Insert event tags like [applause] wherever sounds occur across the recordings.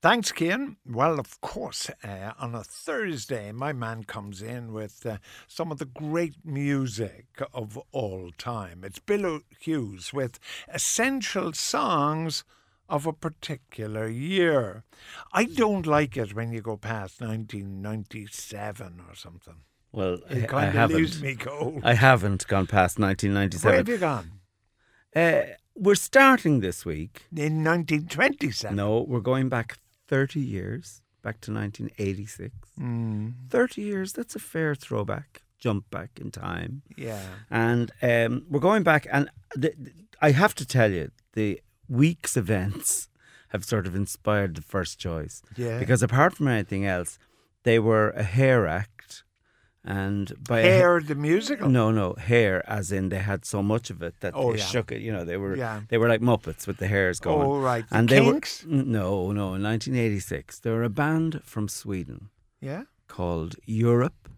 Thanks, Cian. Well, of course, uh, on a Thursday, my man comes in with uh, some of the great music of all time. It's Bill Hughes with essential songs of a particular year. I don't like it when you go past 1997 or something. Well, It I, I haven't. leaves me cold. I haven't gone past 1997. Where 1997. have you gone? Uh, we're starting this week. In 1927. No, we're going back 30 years, back to 1986. Mm, 30 years, that's a fair throwback, jump back in time. yeah. And um, we're going back, and the, the- I have to tell you, the week's events have sort of inspired the first choice. Yeah. Because apart from anything else, they were a hair act. And by ha- Hair the musical? no, no, hair, as in they had so much of it that Oh, they yeah. shook it. You know, they were Yeah. they were like Muppets with the hairs going. Oh, right. The And they Kinks? were no, no. In 1986, they were a band from Sweden Yeah. called Europe,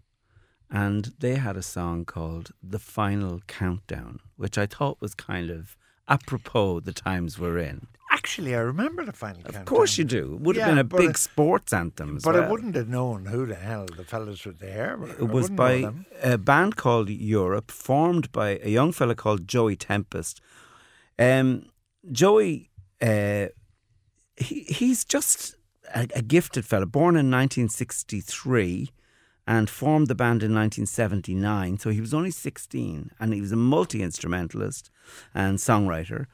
and they had a song called "The Final Countdown," which I thought was kind of apropos the times we're in. Actually, I remember the final Of countdown. course, you do. It would have been a big it- sports anthem. As But well. I wouldn't have known who the hell the fellas were there. were. I It was by a band called Europe, formed by a young fella called Joey Tempest. Um, Joey, uh, he, he's just a, a gifted fella, born in 1963 and formed the band in 1979. So he was only 16 and he was a multi instrumentalist and songwriter.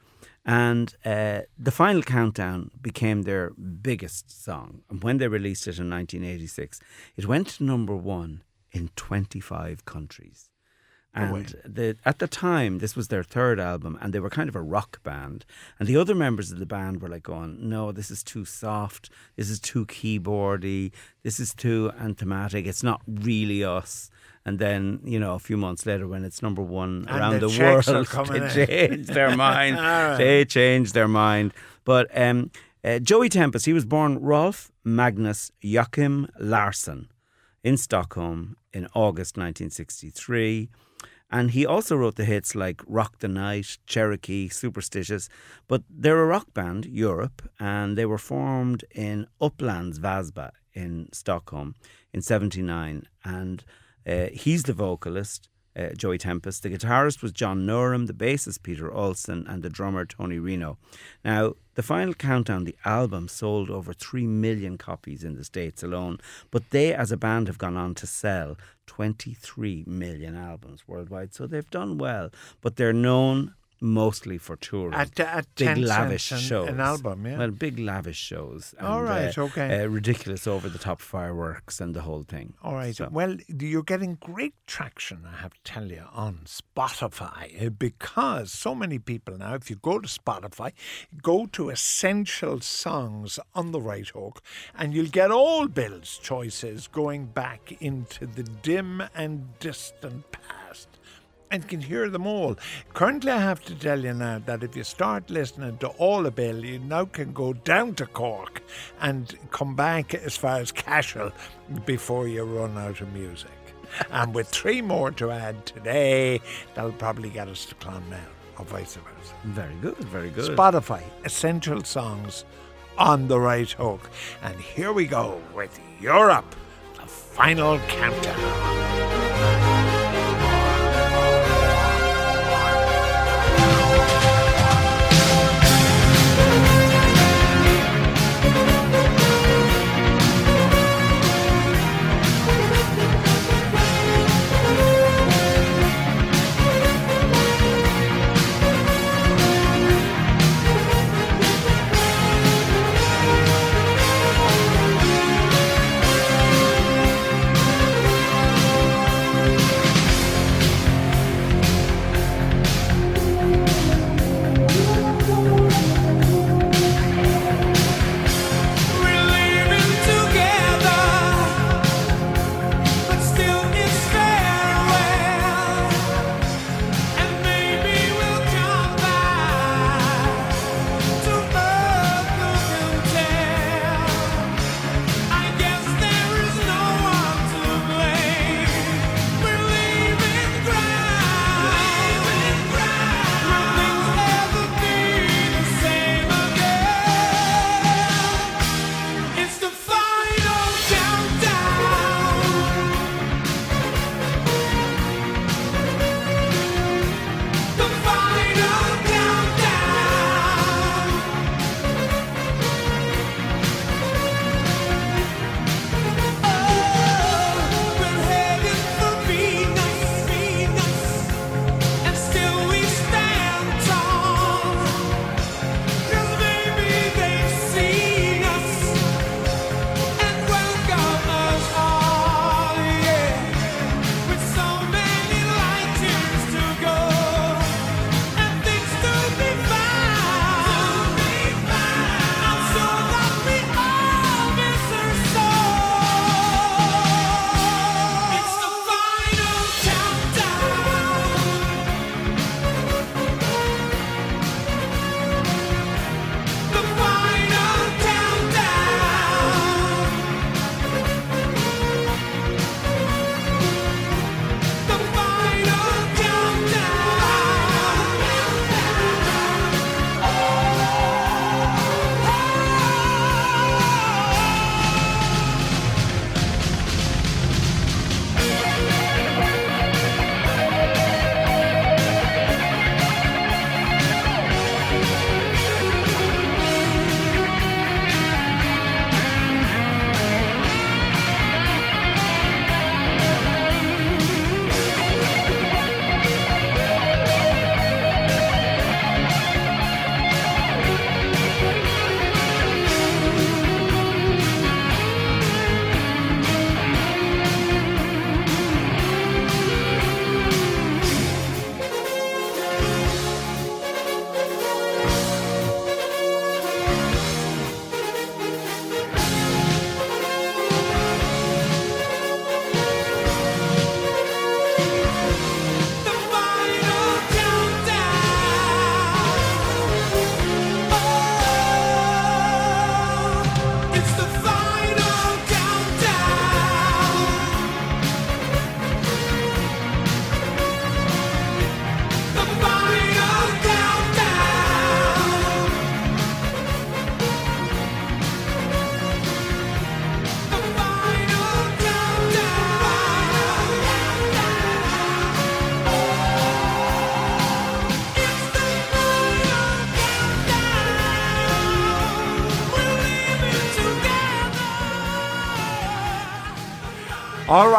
And uh, the final countdown became their biggest song. And when they released it in 1986, it went to number one in 25 countries. And the, at the time, this was their third album, and they were kind of a rock band. And the other members of the band were like going, No, this is too soft. This is too keyboardy. This is too anthematic. It's not really us. And then, you know, a few months later, when it's number one And around the the, world, [laughs] they changed their [laughs] mind. Right. They changed their mind. But um, uh, Joey Tempest, he was born Rolf Magnus Joachim Larsson in Stockholm in August 1963. And he also wrote the hits like Rock the Night, Cherokee, Superstitious. But they're a rock band, Europe, and they were formed in Upplands Väsby in Stockholm in 79. And uh, he's the vocalist, uh, Joey Tempest. The guitarist was John Norum, the bassist Peter Olson, and the drummer Tony Reno. Now, the final countdown, the album sold over 3 million copies in the States alone, but they as a band have gone on to sell 23 million albums worldwide. So they've done well, but they're known mostly for touring. At, at big 10 lavish an, shows. an album, yeah. Well, big lavish shows. And, All right, uh, okay. Uh, ridiculous over the top fireworks and the whole thing. All right. So- Well, you're getting great traction, I have to tell you, on Spotify uh, because so many people now, if you go to Spotify, go to Essential Songs on the right hook, and you'll get all Bill's choices going back into the dim and distant past. And can hear them all. Currently, I have to tell you now that if you start listening to all of Bill, you now can go down to Cork and come back as far as Cashel before you run out of music. [laughs] and with three more to add today, that'll probably get us to Clonmel or vice versa. Very good, very good. Spotify, Essential Songs on the right hook. And here we go with Europe, the final countdown.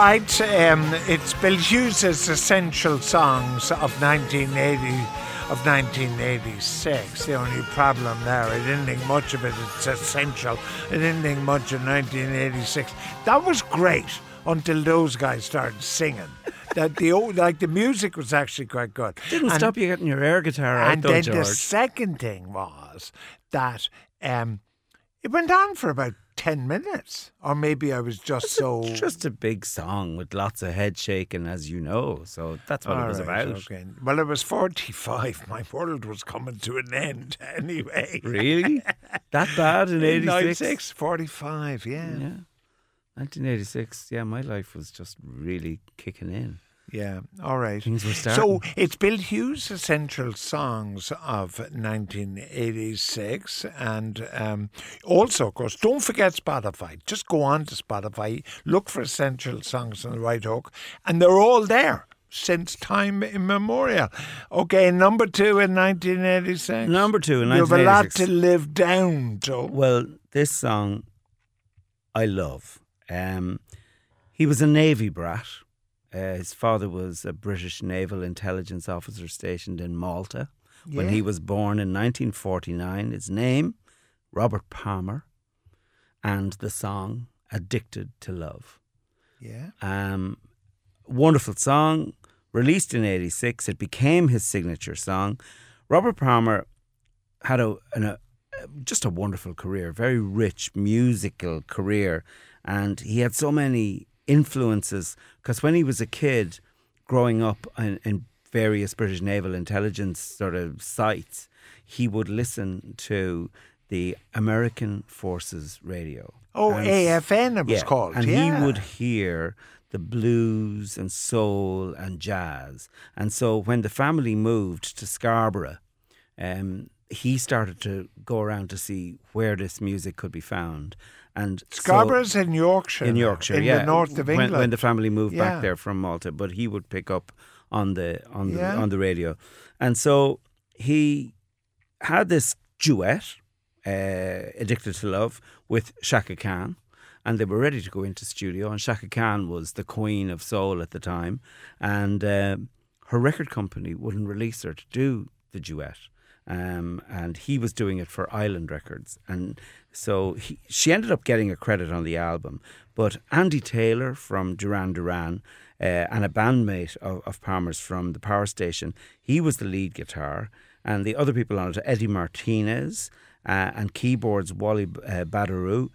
Right, um, it's Bill Hughes's essential songs of 1980 of 1986. The only problem there, I didn't think much of it. It's essential. I didn't think much of 1986. That was great until those guys started singing. that the old, like the music was actually quite good. Didn't And- stop you getting your air guitar out, and though, then George. the second thing was that um, it went on for about 10 minutes. Or maybe I was just so. It's just a big song with lots of head shaking, as you know. So that's what it was right, about. okay. Well, it was 45. My world was coming to an end [laughs] anyway. Really? that bad in [laughs] In 86? 45, yeah. Yeah. 1986. Yeah, my life was just really kicking in. Yeah, all right. Things were So it's Bill Hughes' essential songs of 1986, and um, also, of course, don't forget Spotify. Just go on to Spotify, look for essential songs on the right hook, and they're all there since time immemorial. Okay, number two in 1986. Number two in 1986. You have a lot to live down to. Well, this song I love. Um, he was a Navy brat. Uh, his father was a British naval intelligence officer stationed in Malta. When he was born in 1949, his name, Robert Palmer, and the song Addicted to Love. Yeah. Um, wonderful song, released in '86. It became his signature song. Robert Palmer had a, an, a just a wonderful career, very rich musical career, and he had so many influences. Because when he was a kid, growing up in, in various British naval intelligence sort of sites, he would listen to the American Forces radio. Oh, And- AFN it was called. and yeah. he would hear the blues and soul and jazz. And so when the family moved to Scarborough, um, he started to go around to see where this music could be found. And so- Scarborough's in Yorkshire. in Yorkshire, in yeah, the north of England. when the family moved Yeah. back there from Malta. But he would pick up on the on the Yeah. on the radio, and so he had this duet, uh, "Addicted to Love," with Chaka Khan, and they were ready to go into studio. And Chaka Khan was the queen of soul at the time, and um her record company wouldn't release her to do the duet. Um, and he was doing it for Island Records, and so he, she ended up getting a credit on the album. But Andy Taylor from Duran Duran uh, and a bandmate of, of Palmer's from the Power Station, he was the lead guitar, and the other people on it, Eddie Martinez uh, and keyboards Wally uh, Badarou.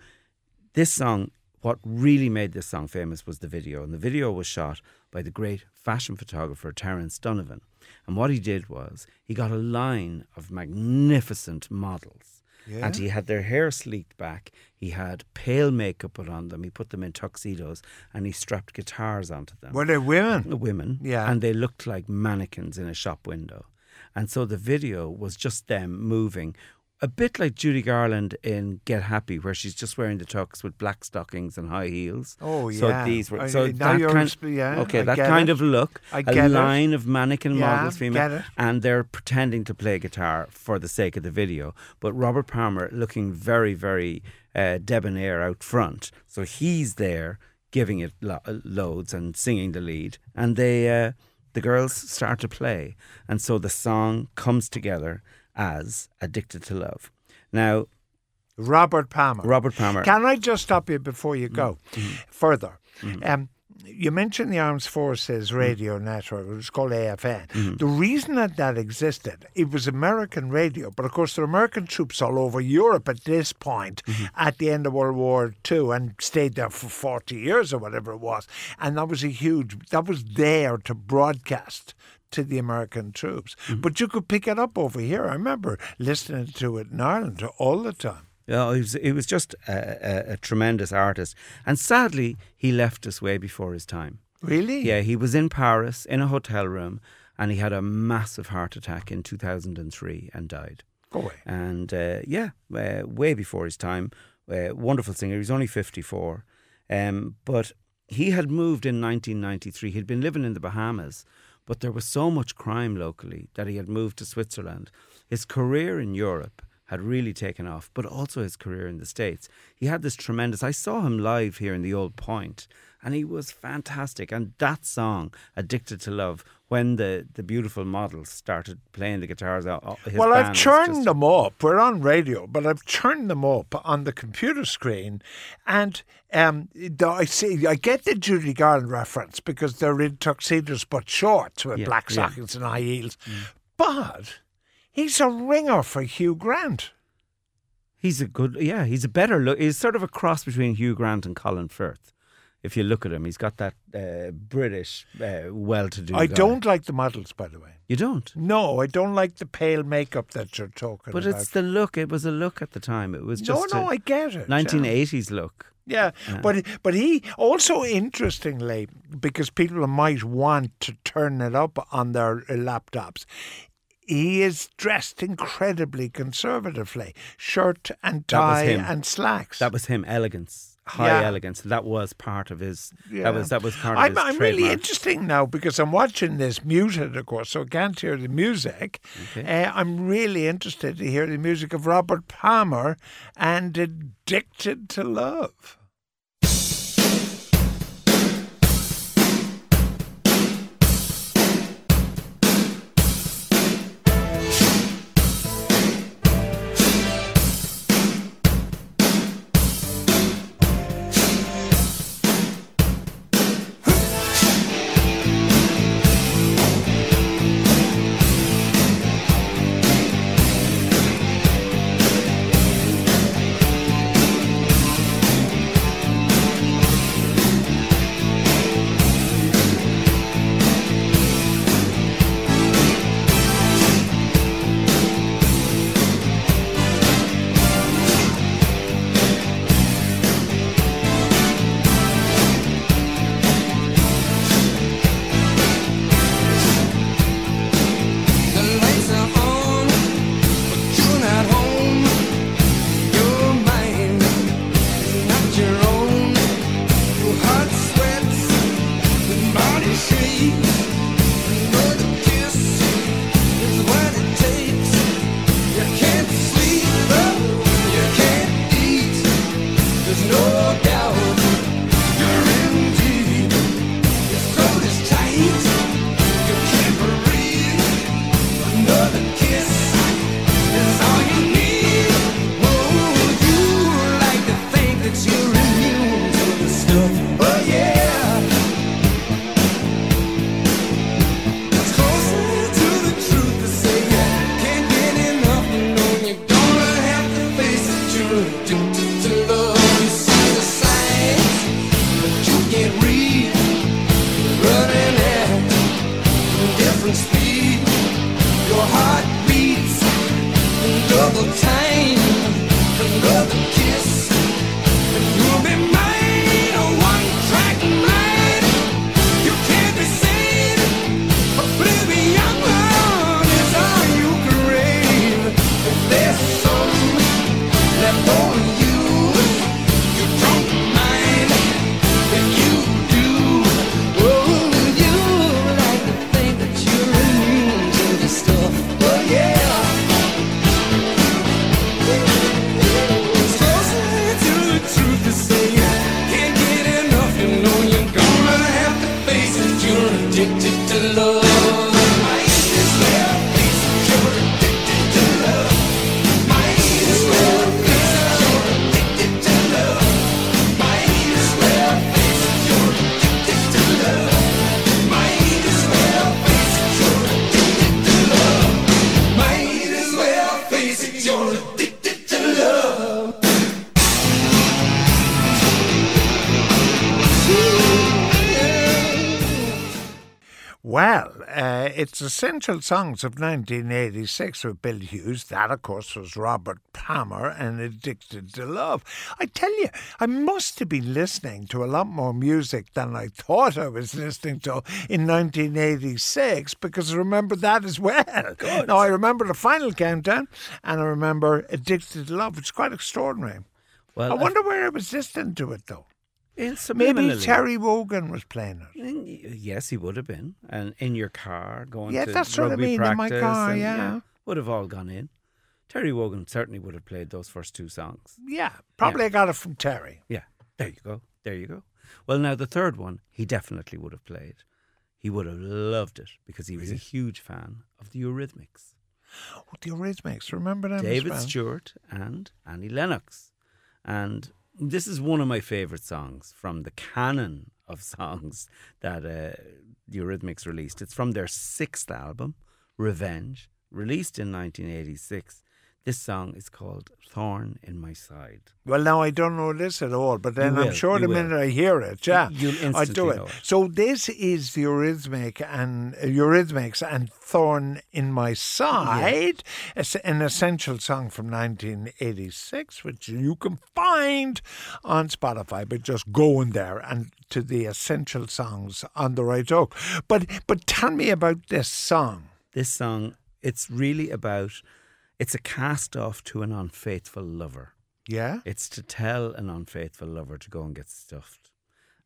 This song, what really made this song famous was the video, and the video was shot by the great fashion photographer Terence Donovan. And what he did was he got a line of magnificent models. Yeah. And he had their hair sleeked back. He had pale makeup put on them. He put them in tuxedos and he strapped guitars onto them Were they women? Uh, women. Yeah. And they looked like mannequins in a shop window. And so the video was just them moving. A bit like Judy Garland in Get Happy, where she's just wearing the tux with black stockings and high heels. Oh, yeah. So these were so now that kind. exp- yeah, okay, I that kind it. of look. I a get it. line of mannequin Yeah, models, female, get it. and they're pretending to play guitar for the sake of the video. But Robert Palmer looking very, very uh, debonair out front, so he's there giving it lo- uh, loads and singing the lead, and they uh, the girls start to play, and so the song comes together as "Addicted to Love." Now, Robert Palmer. Robert Palmer. Can I just stop you before you go Mm-hmm. further? Um, you mentioned the Armed Forces radio network. It was called AFN. Mm-hmm. The reason that that existed, it was American radio, but of course there were American troops all over Europe at this point Mm-hmm. at the end of World War II and stayed there for 40 years or whatever it was. And that was a huge, that was there to broadcast to the American troops. Mm-hmm. But you could pick it up over here. I remember listening to it in Ireland all the time. Yeah, he was, he was just a, a, a tremendous artist. And sadly, he left us way before his time. Really? Yeah, he was in Paris in a hotel room and he had a massive heart attack in 2003 and died. Go away. And uh, yeah, uh, way before his time. Uh, wonderful singer. He was only 54. Um, but he had moved in 1993. He'd been living in the Bahamas, but there was so much crime locally that he had moved to Switzerland. His career in Europe had really taken off, but also his career in the States. He had this tremendous. I saw him live here in the Old Point, and he was fantastic. And that song, "Addicted to Love," when the, the beautiful models started playing the guitars, uh, uh, well, I've churned just- them up. We're on radio, but I've churned them up on the computer screen, and um, I see. I get the Judy Garland reference because they're in tuxedos but shorts with Yeah, black yeah. stockings and high heels, but he's a ringer for Hugh Grant. He's a good, yeah. He's a better look. He's sort of a cross between Hugh Grant and Colin Firth. If you look at him, he's got that uh, British, uh, well-to-do. I guy. don't like the models, by the way. You don't. No, I don't like the pale makeup that you're talking But about. But it's the look. It was a look at the time. It was no, just no, a I get it. yeah. 1980s look. Yeah, but but he also interestingly because people might want to turn it up on their uh, laptops. He is dressed incredibly conservatively, shirt and tie and slacks. That was him. Elegance, high Yeah. elegance. That was part of his. Yeah. That was that was part of I'm, his I'm really interesting now because I'm watching this muted, of course, so I can't hear the music. Uh, I'm really interested to hear the music of Robert Palmer and Addicted to Love. Well, uh, it's Essential Songs of 1986 with Bill Hughes. That, of course, was Robert Palmer and Addicted to Love. I tell you, I must have been listening to a lot more music than I thought I was listening to in 1986 because I remember that as well. Now, I remember the final countdown and I remember Addicted to Love. It's quite extraordinary. Well, I wonder where I was listening to it, though. Maybe. Terry Wogan was playing it. In- Yes, he would have been, and in your car going Yeah, to that's what I mean, in my car, and, yeah. would have all gone in. Terry Wogan certainly would have played those first two songs. Yeah, probably I got it from Terry. Yeah, there you go, there you go. Well, now the third one, he definitely would have played. He would have loved it because he was a huge fan of the Eurythmics. Oh, the Eurythmics, remember them? David? Stewart and Annie Lennox. And this is one of my favourite songs from the canon of [laughs] songs that uh, the Eurythmics released. It's from their sixth album, Revenge, released in 1986. This song is called Thorn in My Side. Well, now I don't know this at all, but then I'm sure the will. minute I hear it, yeah, I do it. it. So this is the Eurythmic and uh, Eurythmics and Thorn in My Side, It's an essential song from 1986, which you can find on Spotify. But just go in there and to the essential songs on the right hook. But but tell me about this song. This song, it's really about, it's a cast off to an unfaithful lover. Yeah, It's to tell an unfaithful lover to go and get stuffed.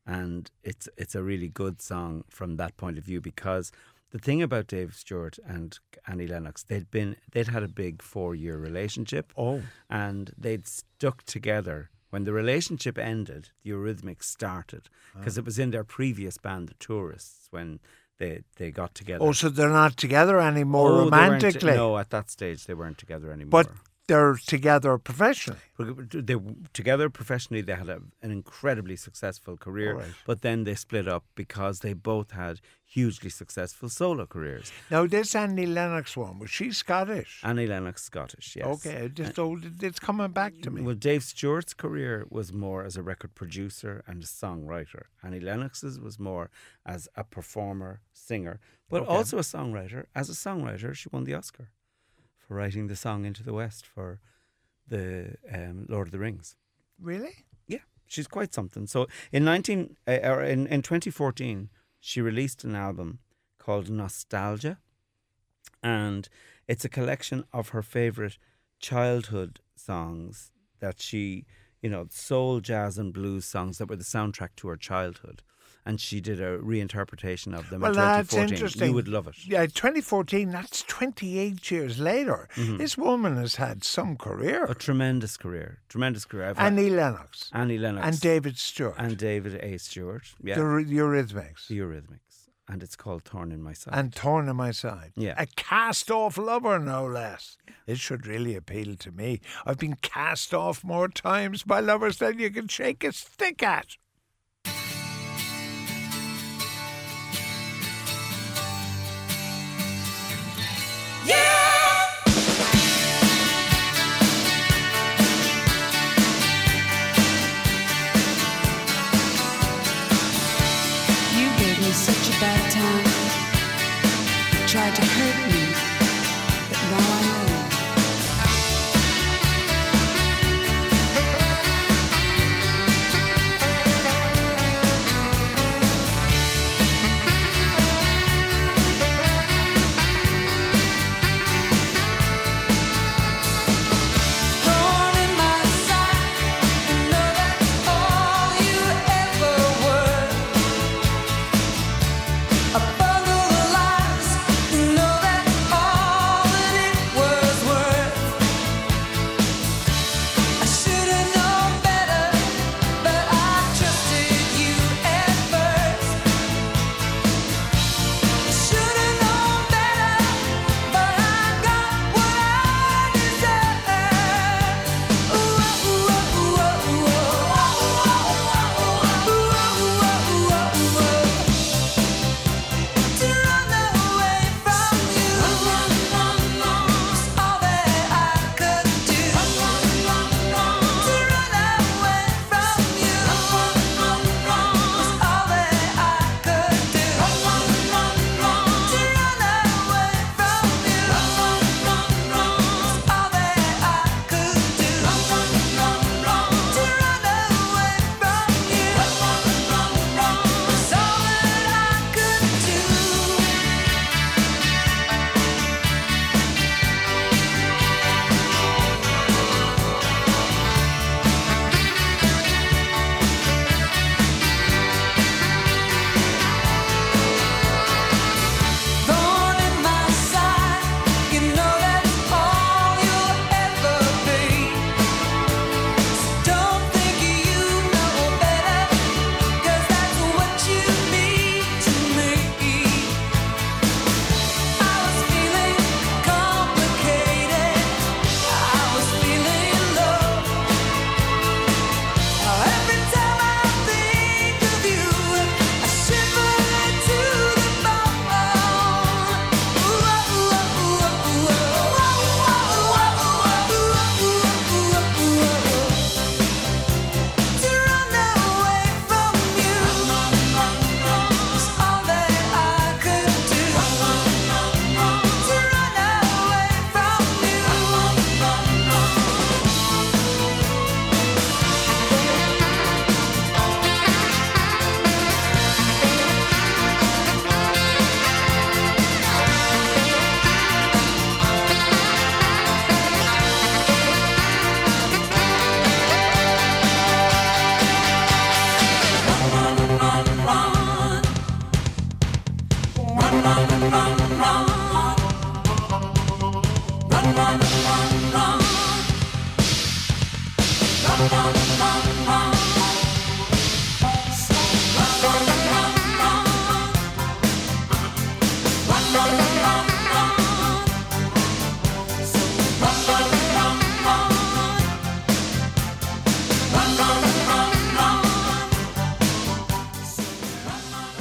And it's it's a really good song from that point of view because the thing about Dave Stewart and Annie Lennox, they'd been they'd had a big four year relationship. Oh. And they'd stuck together. When the relationship ended, the Eurythmics started ah. because it was in their previous band, the Tourists, when they they got together. oh, so they're not together anymore Oh, romantically, No, at that stage they weren't together anymore. but they're together professionally. They together professionally. They had a, an incredibly successful career, right. but then they split up because they both had hugely successful solo careers. Now, this Annie Lennox one, was she Scottish? Annie Lennox, Scottish, yes. Okay, just oh, it's coming back to me. Well, Dave Stewart's career was more as a record producer and a songwriter. Annie Lennox's was more as a performer, singer, but Okay. also a songwriter. As a songwriter, she won the Oscar for writing the song "Into the West" for the um, Lord of the Rings. Really? Yeah, she's quite something. So in nineteen uh, or in in twenty fourteen, she released an album called Nostalgia, and it's a collection of her favorite childhood songs that she, you know, soul, jazz, and blues songs that were the soundtrack to her childhood. And she did a reinterpretation of them Well, in that's interesting. You would love it. Yeah, 2014, that's 28 years later. Mm-hmm. This woman has had some career. A tremendous career, tremendous career. I've had Annie Lennox Annie Lennox and David Stewart. and David A. Stewart. Yeah, the Ry- Eurythmics. the Eurythmics, and it's called "Thorn in My Side." and Torn in My Side. Yeah. A cast off lover, no less. It should really appeal to me. I've been cast off more times by lovers than you can shake a stick at.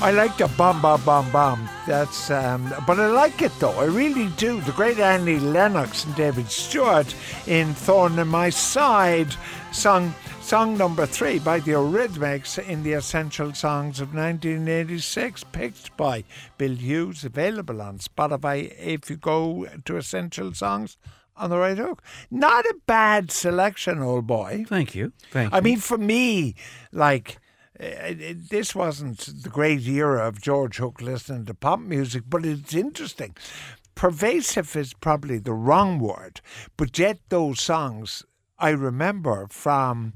I like the bomb, bomb, bomb, bomb. That's, um, but I like it though. I really do. The great Annie Lennox and David Stewart in "Thorn in My Side" sung song number three by the Eurythmics in the Essential Songs of 1986, picked by Bill Hughes, available on Spotify. If you go to Essential Songs on the right hook, not a bad selection, old boy. Thank you. Thank you. I mean, for me, like, Uh, uh, this wasn't the great era of George Hook listening to pop music, but it's interesting. Pervasive is probably the wrong word, but yet those songs I remember from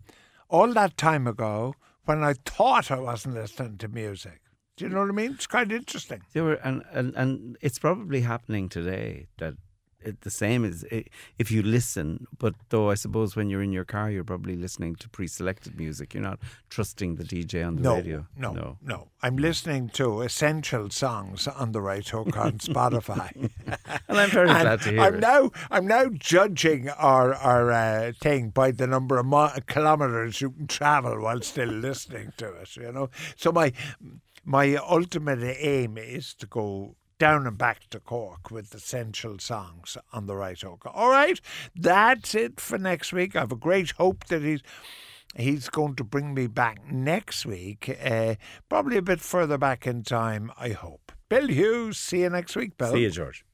all that time ago when I thought I wasn't listening to music. Do you know what I mean? It's quite interesting. They were, and, and, and it's probably happening today that it, the same as i if you listen, but though I suppose when you're in your car, you're probably listening to pre selected music. You're not trusting the DJ on the No, radio. no, no, no. I'm listening to essential songs on the right hook on [laughs] Spotify. [laughs] And I'm very And glad to hear I'm it. now I'm now judging our our uh, thing by the number of mi- kilometers you can travel while still listening to it. You know, so my my ultimate aim is to go down and back to Cork with essential songs on the right hook. All right, that's it for next week. I have a great hope that he's. He's going to bring me back next week, uh, probably a bit further back in time, I hope. Bill Hughes, see you next week, Bill. See you, George.